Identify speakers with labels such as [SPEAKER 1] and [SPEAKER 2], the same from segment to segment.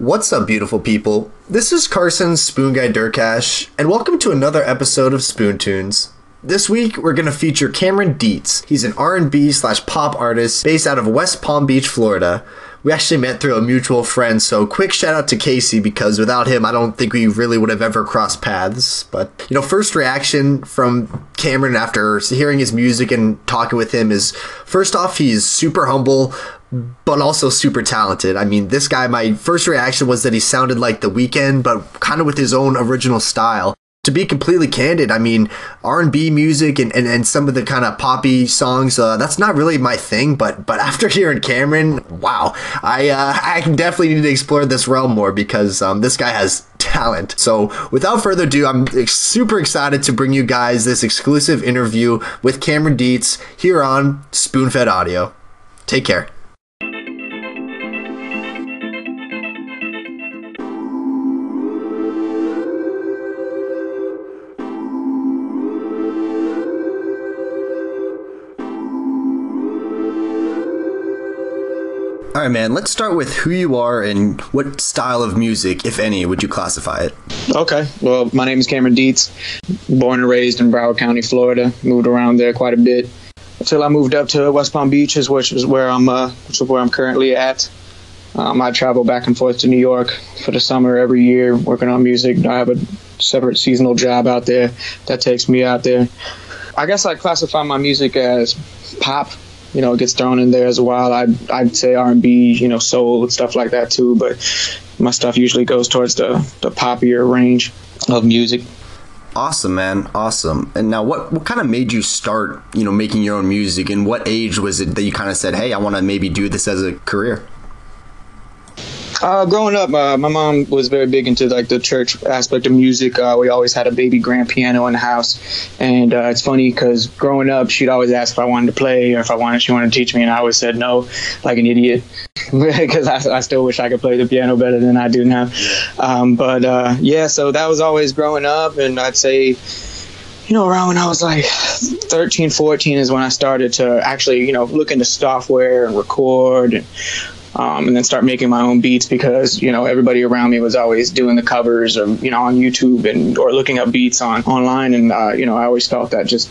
[SPEAKER 1] What's up, beautiful people? This is Carson Spoon Guy Durkash, and welcome to another episode of Spoon Tunes. This week, we're gonna feature Cameron Dietz. He's an R&B slash pop artist based out of West Palm Beach, Florida. We actually met through a mutual friend, so quick shout out to Casey because without him, I don't think we really would have ever crossed paths. But, you know, first reaction from Cameron after hearing his music and talking with him is first off, he's super humble, but also super talented. I mean, this guy, my first reaction was that he sounded like The Weeknd, but kind of with his own original style to be completely candid, I mean, R&B music and, and, and some of the kind of poppy songs, uh, that's not really my thing. But but after hearing Cameron, wow, I uh, I definitely need to explore this realm more because um, this guy has talent. So without further ado, I'm super excited to bring you guys this exclusive interview with Cameron Dietz here on Spoonfed Audio. Take care. All right, man. Let's start with who you are and what style of music, if any, would you classify it?
[SPEAKER 2] Okay. Well, my name is Cameron Dietz. Born and raised in Broward County, Florida. Moved around there quite a bit until I moved up to West Palm Beach, which is where I'm, uh, which is where I'm currently at. Um, I travel back and forth to New York for the summer every year, working on music. I have a separate seasonal job out there that takes me out there. I guess I classify my music as pop you know, it gets thrown in there as well. I'd I'd say R and B, you know, soul stuff like that too. But my stuff usually goes towards the the poppier range of music.
[SPEAKER 1] Awesome, man. Awesome. And now, what what kind of made you start, you know, making your own music? And what age was it that you kind of said, "Hey, I want to maybe do this as a career"?
[SPEAKER 2] Uh, growing up, uh, my mom was very big into like the church aspect of music. Uh, we always had a baby grand piano in the house, and uh, it's funny because growing up, she'd always ask if I wanted to play or if I wanted, she wanted to teach me, and I always said no, like an idiot, because I, I, still wish I could play the piano better than I do now. Um, but uh, yeah, so that was always growing up, and I'd say you know, around when I was like 13, 14 is when I started to actually, you know, look into software and record and um, and then start making my own beats because you know everybody around me was always doing the covers or you know on YouTube and or looking up beats on online. And uh, you know I always felt that just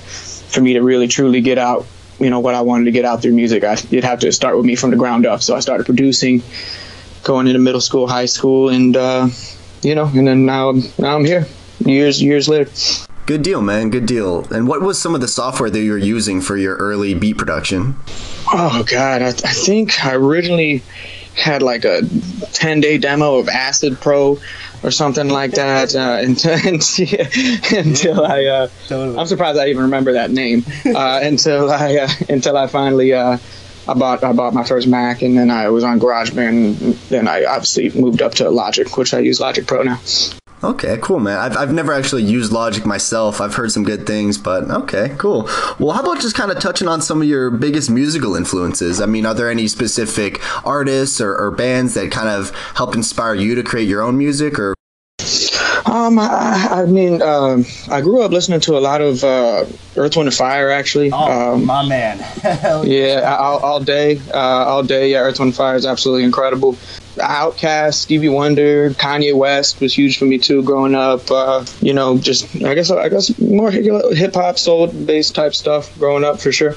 [SPEAKER 2] for me to really truly get out you know what I wanted to get out through music I you'd have to start with me from the ground up. So I started producing going into middle school high school and uh, you know and then now now I'm here years years later
[SPEAKER 1] Good deal, man. Good deal. And what was some of the software that you were using for your early beat production?
[SPEAKER 2] Oh God, I, I think I originally had like a 10 day demo of Acid Pro or something like that uh, until, until I uh, I'm surprised I even remember that name uh, until I uh, until I finally uh, I bought I bought my first Mac and then I was on GarageBand and then I obviously moved up to Logic which I use Logic Pro now.
[SPEAKER 1] Okay, cool, man. I've, I've never actually used Logic myself. I've heard some good things, but okay, cool. Well, how about just kind of touching on some of your biggest musical influences? I mean, are there any specific artists or, or bands that kind of help inspire you to create your own music, or
[SPEAKER 2] um, I, I mean, um, I grew up listening to a lot of uh, Earth, Wind, and Fire. Actually,
[SPEAKER 3] oh, um, my man.
[SPEAKER 2] yeah, all, all day, uh, all day. Yeah, Earth, Wind, and Fire is absolutely incredible. OutKast, Stevie Wonder, Kanye West was huge for me too growing up. Uh, you know, just I guess I guess more hip hop, soul based type stuff growing up for sure.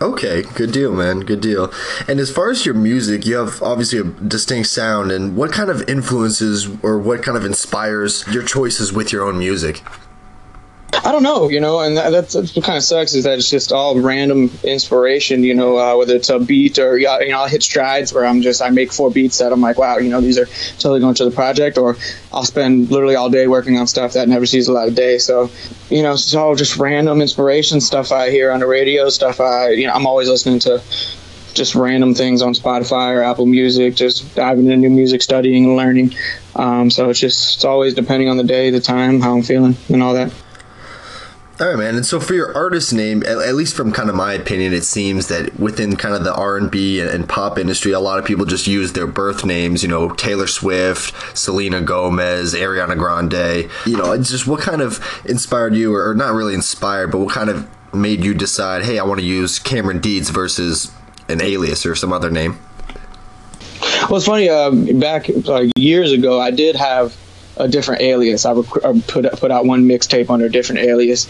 [SPEAKER 1] Okay, good deal, man. Good deal. And as far as your music, you have obviously a distinct sound. And what kind of influences or what kind of inspires your choices with your own music?
[SPEAKER 2] I don't know, you know, and that's, that's, what kind of sucks is that it's just all random inspiration, you know, uh, whether it's a beat or, you know, I'll hit strides where I'm just, I make four beats that I'm like, wow, you know, these are totally going to the project, or I'll spend literally all day working on stuff that never sees a light of day. So, you know, it's all just random inspiration stuff I hear on the radio, stuff I, you know, I'm always listening to just random things on Spotify or Apple Music, just diving into new music, studying and learning. Um, so it's just, it's always depending on the day, the time, how I'm feeling, and all that.
[SPEAKER 1] All right, man. And so for your artist name, at, at, least from kind of my opinion, it seems that within kind of the R and B and pop industry, a lot of people just use their birth names. You know, Taylor Swift, Selena Gomez, Ariana Grande. You know, it's just what kind of inspired you, or, or not really inspired, but what kind of made you decide, hey, I want to use Cameron Dietz versus an alias or some other name?
[SPEAKER 2] Well, it's funny. Uh, back like years ago, I did have a different alias. I, rec- put put out one mixtape under a different alias,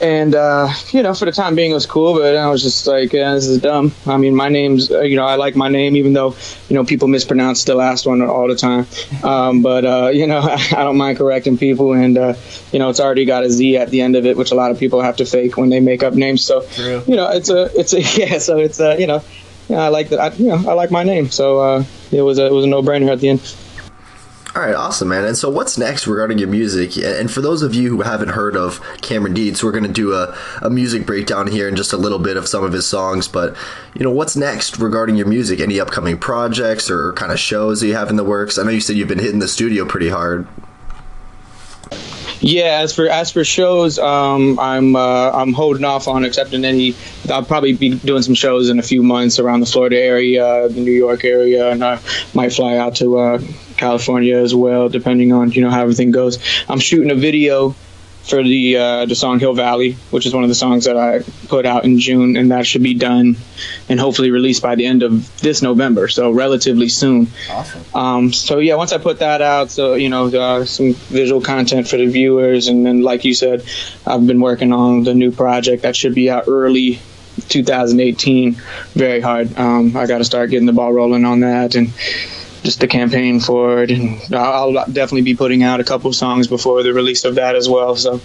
[SPEAKER 2] and uh, you know, for the time being, it was cool. But I was just like, yeah, this is dumb. I mean, my name's uh, you know, I like my name, even though you know people mispronounce the last one all the time. Um, but uh, you know, I don't mind correcting people, and uh, you know, it's already got a Z at the end of it, which a lot of people have to fake when they make up names. So you know, it's a it's a yeah. So it's a you know. I like that. I, you know, I like my name, so uh, it was a, it was a no brainer at the end.
[SPEAKER 1] All right, awesome, man. And so, what's next regarding your music? And for those of you who haven't heard of Cameron Dietz, we're going to do a, a music breakdown here in just a little bit of some of his songs. But, you know, what's next regarding your music? Any upcoming projects or kind of shows that you have in the works? I know you said you've been hitting the studio pretty hard.
[SPEAKER 2] Yeah, as for as for shows, um, I'm uh, I'm holding off on accepting any. I'll probably be doing some shows in a few months around the Florida area, the New York area, and I might fly out to uh, California as well, depending on you know how everything goes. I'm shooting a video for the uh, the song Hill Valley, which is one of the songs that I put out in June, and that should be done and hopefully released by the end of this November, so relatively soon.
[SPEAKER 1] Awesome.
[SPEAKER 2] Um, so yeah, once I put that out, so you know, uh, some visual content for the viewers, and then like you said, I've been working on the new project that should be out early 2018. Very hard. Um, I got to start getting the ball rolling on that, and just the campaign for it, and I'll definitely be putting out a couple of songs before the release of that as well. So.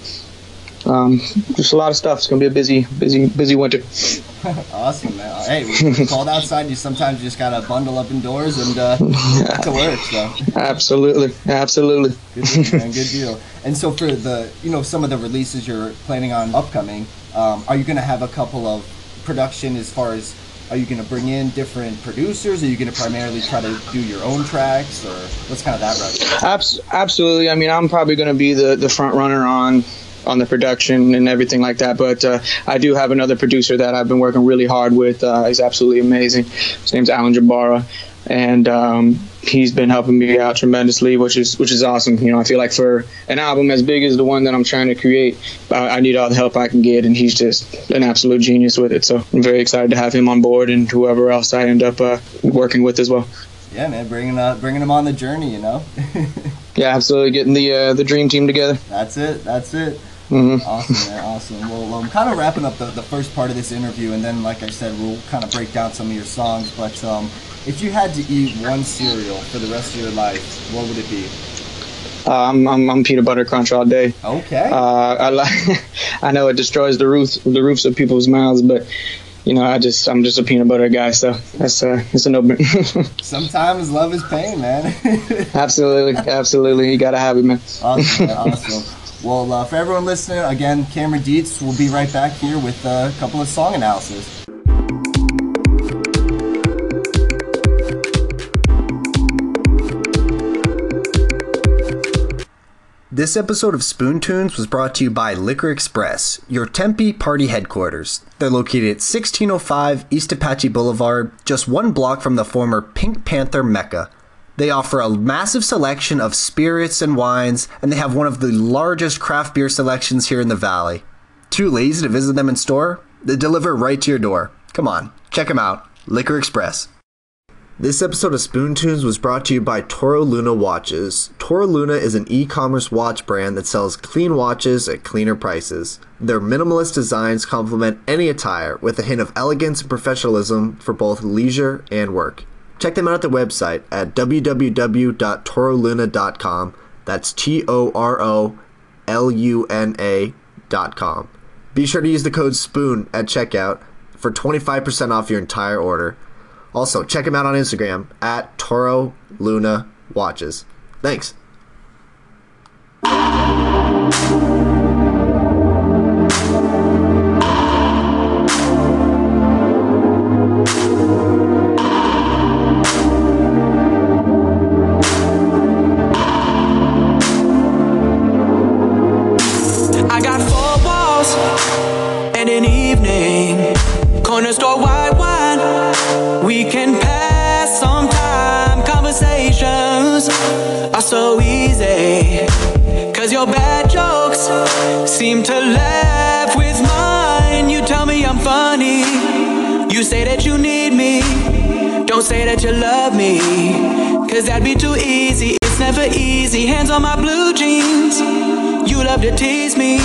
[SPEAKER 2] Um, just a lot of stuff. It's gonna be a busy, busy, busy winter.
[SPEAKER 3] awesome, man. Hey, when called outside, you sometimes just gotta bundle up indoors and uh, get to work. So
[SPEAKER 2] absolutely, absolutely.
[SPEAKER 3] Good deal, man. Good deal. And so for the, you know, some of the releases you're planning on upcoming, um, are you gonna have a couple of production as far as are you going to bring in different producers? Are you going to primarily try to do your own tracks, or what's kind of that route?
[SPEAKER 2] Abs- absolutely. I mean, I'm probably going to be the, the front runner on on the production and everything like that. But uh, I do have another producer that I've been working really hard with. Uh, he's absolutely amazing. His name's Alan Jabara, and um, he's been helping me out tremendously, which is which is awesome. You know, I feel like for an album as big as the one that I'm trying to create, I, I need all the help I can get, and he's just an absolute genius with it. So I'm very excited to have him on board, and whoever else I end up uh, working with as well.
[SPEAKER 3] Yeah, man, bringing uh, bringing him on the journey, you know.
[SPEAKER 2] yeah, absolutely, getting the uh, the dream team together.
[SPEAKER 3] That's it. That's it.
[SPEAKER 2] Mm-hmm.
[SPEAKER 3] Awesome, man. Awesome. Well, I'm kind of wrapping up the, the first part of this interview, and then, like I said, we'll kind of break down some of your songs. But um, if you had to eat one cereal for the rest of your life, what would it be?
[SPEAKER 2] Uh, I'm, I'm, I'm peanut butter crunch all day.
[SPEAKER 3] Okay.
[SPEAKER 2] Uh, I like. I know it destroys the roofs the roofs of people's mouths, but you know, I just I'm just a peanut butter guy, so that's uh, it's a no.
[SPEAKER 3] Sometimes love is pain, man.
[SPEAKER 2] absolutely, absolutely. You gotta have it, man.
[SPEAKER 3] Awesome, man, awesome. Well, uh, for everyone listening, again, Cameron Dietz will be right back here with a couple of song analysis.
[SPEAKER 1] This episode of Spoon Tunes was brought to you by Liquor Express, your Tempe party headquarters. They're located at 1605 East Apache Boulevard, just one block from the former Pink Panther Mecca. They offer a massive selection of spirits and wines, and they have one of the largest craft beer selections here in the valley. Too lazy to visit them in store? They deliver right to your door. Come on, check them out. Liquor Express. This episode of Spoon Tunes was brought to you by Toro Luna Watches. Toro Luna is an e commerce watch brand that sells clean watches at cleaner prices. Their minimalist designs complement any attire with a hint of elegance and professionalism for both leisure and work. Check them out at their website at www.toroluna.com. That's T O R O L U N A.com. Be sure to use the code SPOON at checkout for 25% off your entire order. Also, check him out on Instagram at Toro Luna Watches. Thanks.
[SPEAKER 4] We can pass some time. Conversations are so easy. Cause your bad jokes seem to laugh with mine. You tell me I'm funny. You say that you need me. Don't say that you love me, cause that'd be too easy. It's never easy. Hands on my blue jeans. You love to tease me,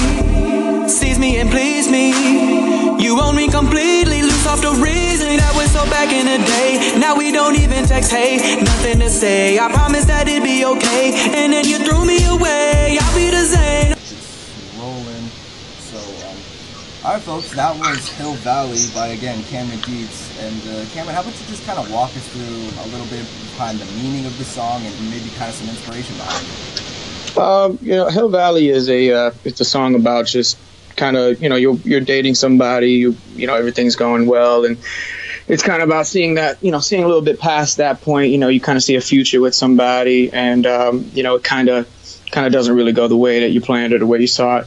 [SPEAKER 4] reason that was so back in the day. Now we don't even text, hey, nothing to say. I promise that it'd be okay, and then you threw me away. I'll be the same.
[SPEAKER 3] Just rolling. So, um, all right, folks, that was Hill Valley by again Cameron Dietz. And uh, Cameron, how about you just kind of walk us through a little bit behind the meaning of the song and maybe kind of some inspiration behind it?
[SPEAKER 2] Um, you know, Hill Valley is a uh, it's a song about just kind of you know you're you're dating somebody, you you know everything's going well, and it's kind of about seeing that you know seeing a little bit past that point. You know, you kind of see a future with somebody, and um, you know it kind of kind of doesn't really go the way that you planned or the way you saw it.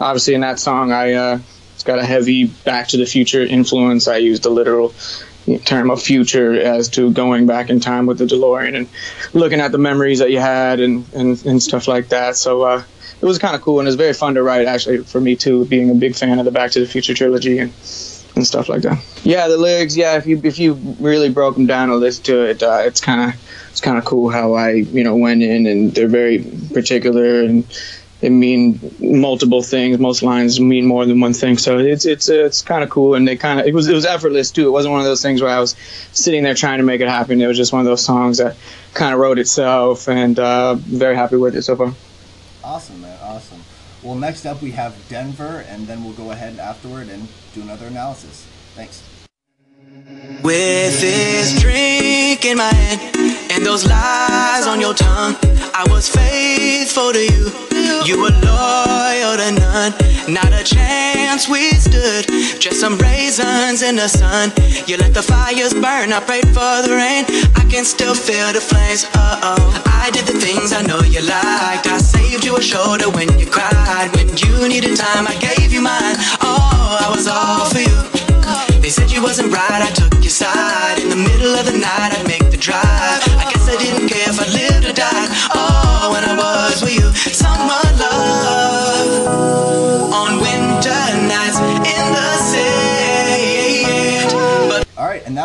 [SPEAKER 2] Obviously, in that song, I uh, it's got a heavy Back to the Future influence. I used the literal term of future as to going back in time with the DeLorean and looking at the memories that you had and, and, and stuff like that. So uh, it was kind of cool and it was very fun to write actually for me too, being a big fan of the Back to the Future trilogy and and stuff like that. Yeah, the lyrics. Yeah, if you if you really broke them down and listen to it, uh, it's kind of it's kind of cool how I you know went in and they're very particular and they mean multiple things. Most lines mean more than one thing, so it's it's it's kind of cool. And they kind of it was it was effortless too. It wasn't one of those things where I was sitting there trying to make it happen. It was just one of those songs that kind of wrote itself, and uh, very happy with it so far.
[SPEAKER 3] Awesome, man. Awesome. Well, next up we have Denver, and then we'll go ahead afterward and do another analysis. Thanks.
[SPEAKER 4] With this drink in my hand and those lies on your tongue, I was faithful to you. You were loyal to none. Not a chance we stood. Just some raisins in the sun. You let the fires burn. I prayed for the rain. I can still feel the flames. Uh oh. I did the things I know you liked. I saved you a shoulder when you cried. When you needed time, I gave you mine. Oh, I was all for you. They said you wasn't right, I took your side. In the middle of the night, I'd make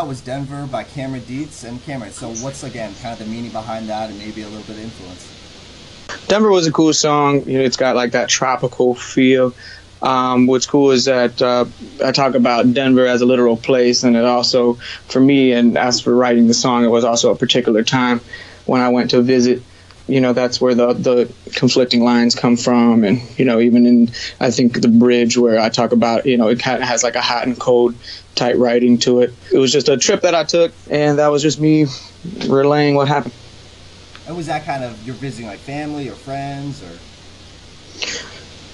[SPEAKER 3] that was Denver by Cameron Dietz. And Cameron, so what's again kind of the meaning behind that, and maybe a little bit of influence?
[SPEAKER 2] Denver was a cool song. You know, it's got like that tropical feel. Um, what's cool is that uh, I talk about Denver as a literal place, and it also, for me, and as for writing the song, it was also a particular time when I went to visit. You know, that's where the the conflicting lines come from, and you know, even in I think the bridge where I talk about, you know, it kind of has like a hot and cold type writing to it. It was just a trip that I took, and that was just me relaying what happened.
[SPEAKER 3] And was that kind of you're visiting like family or friends or?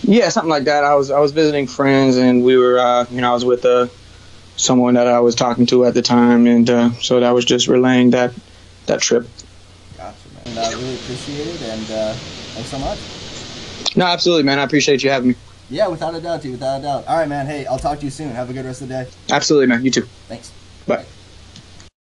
[SPEAKER 2] Yeah, something like that. I was I was visiting friends, and we were, uh, you know, I was with uh, someone that I was talking to at the time, and uh, so that was just relaying that that trip.
[SPEAKER 3] Gotcha, man. And I really appreciate it, and uh, thanks so much.
[SPEAKER 2] No, absolutely, man. I appreciate you having me.
[SPEAKER 3] Yeah, without a doubt, T, without a doubt. All right, man. Hey, I'll talk to you soon. Have a good rest of the day.
[SPEAKER 2] Absolutely, man. You too.
[SPEAKER 3] Thanks.
[SPEAKER 2] Bye.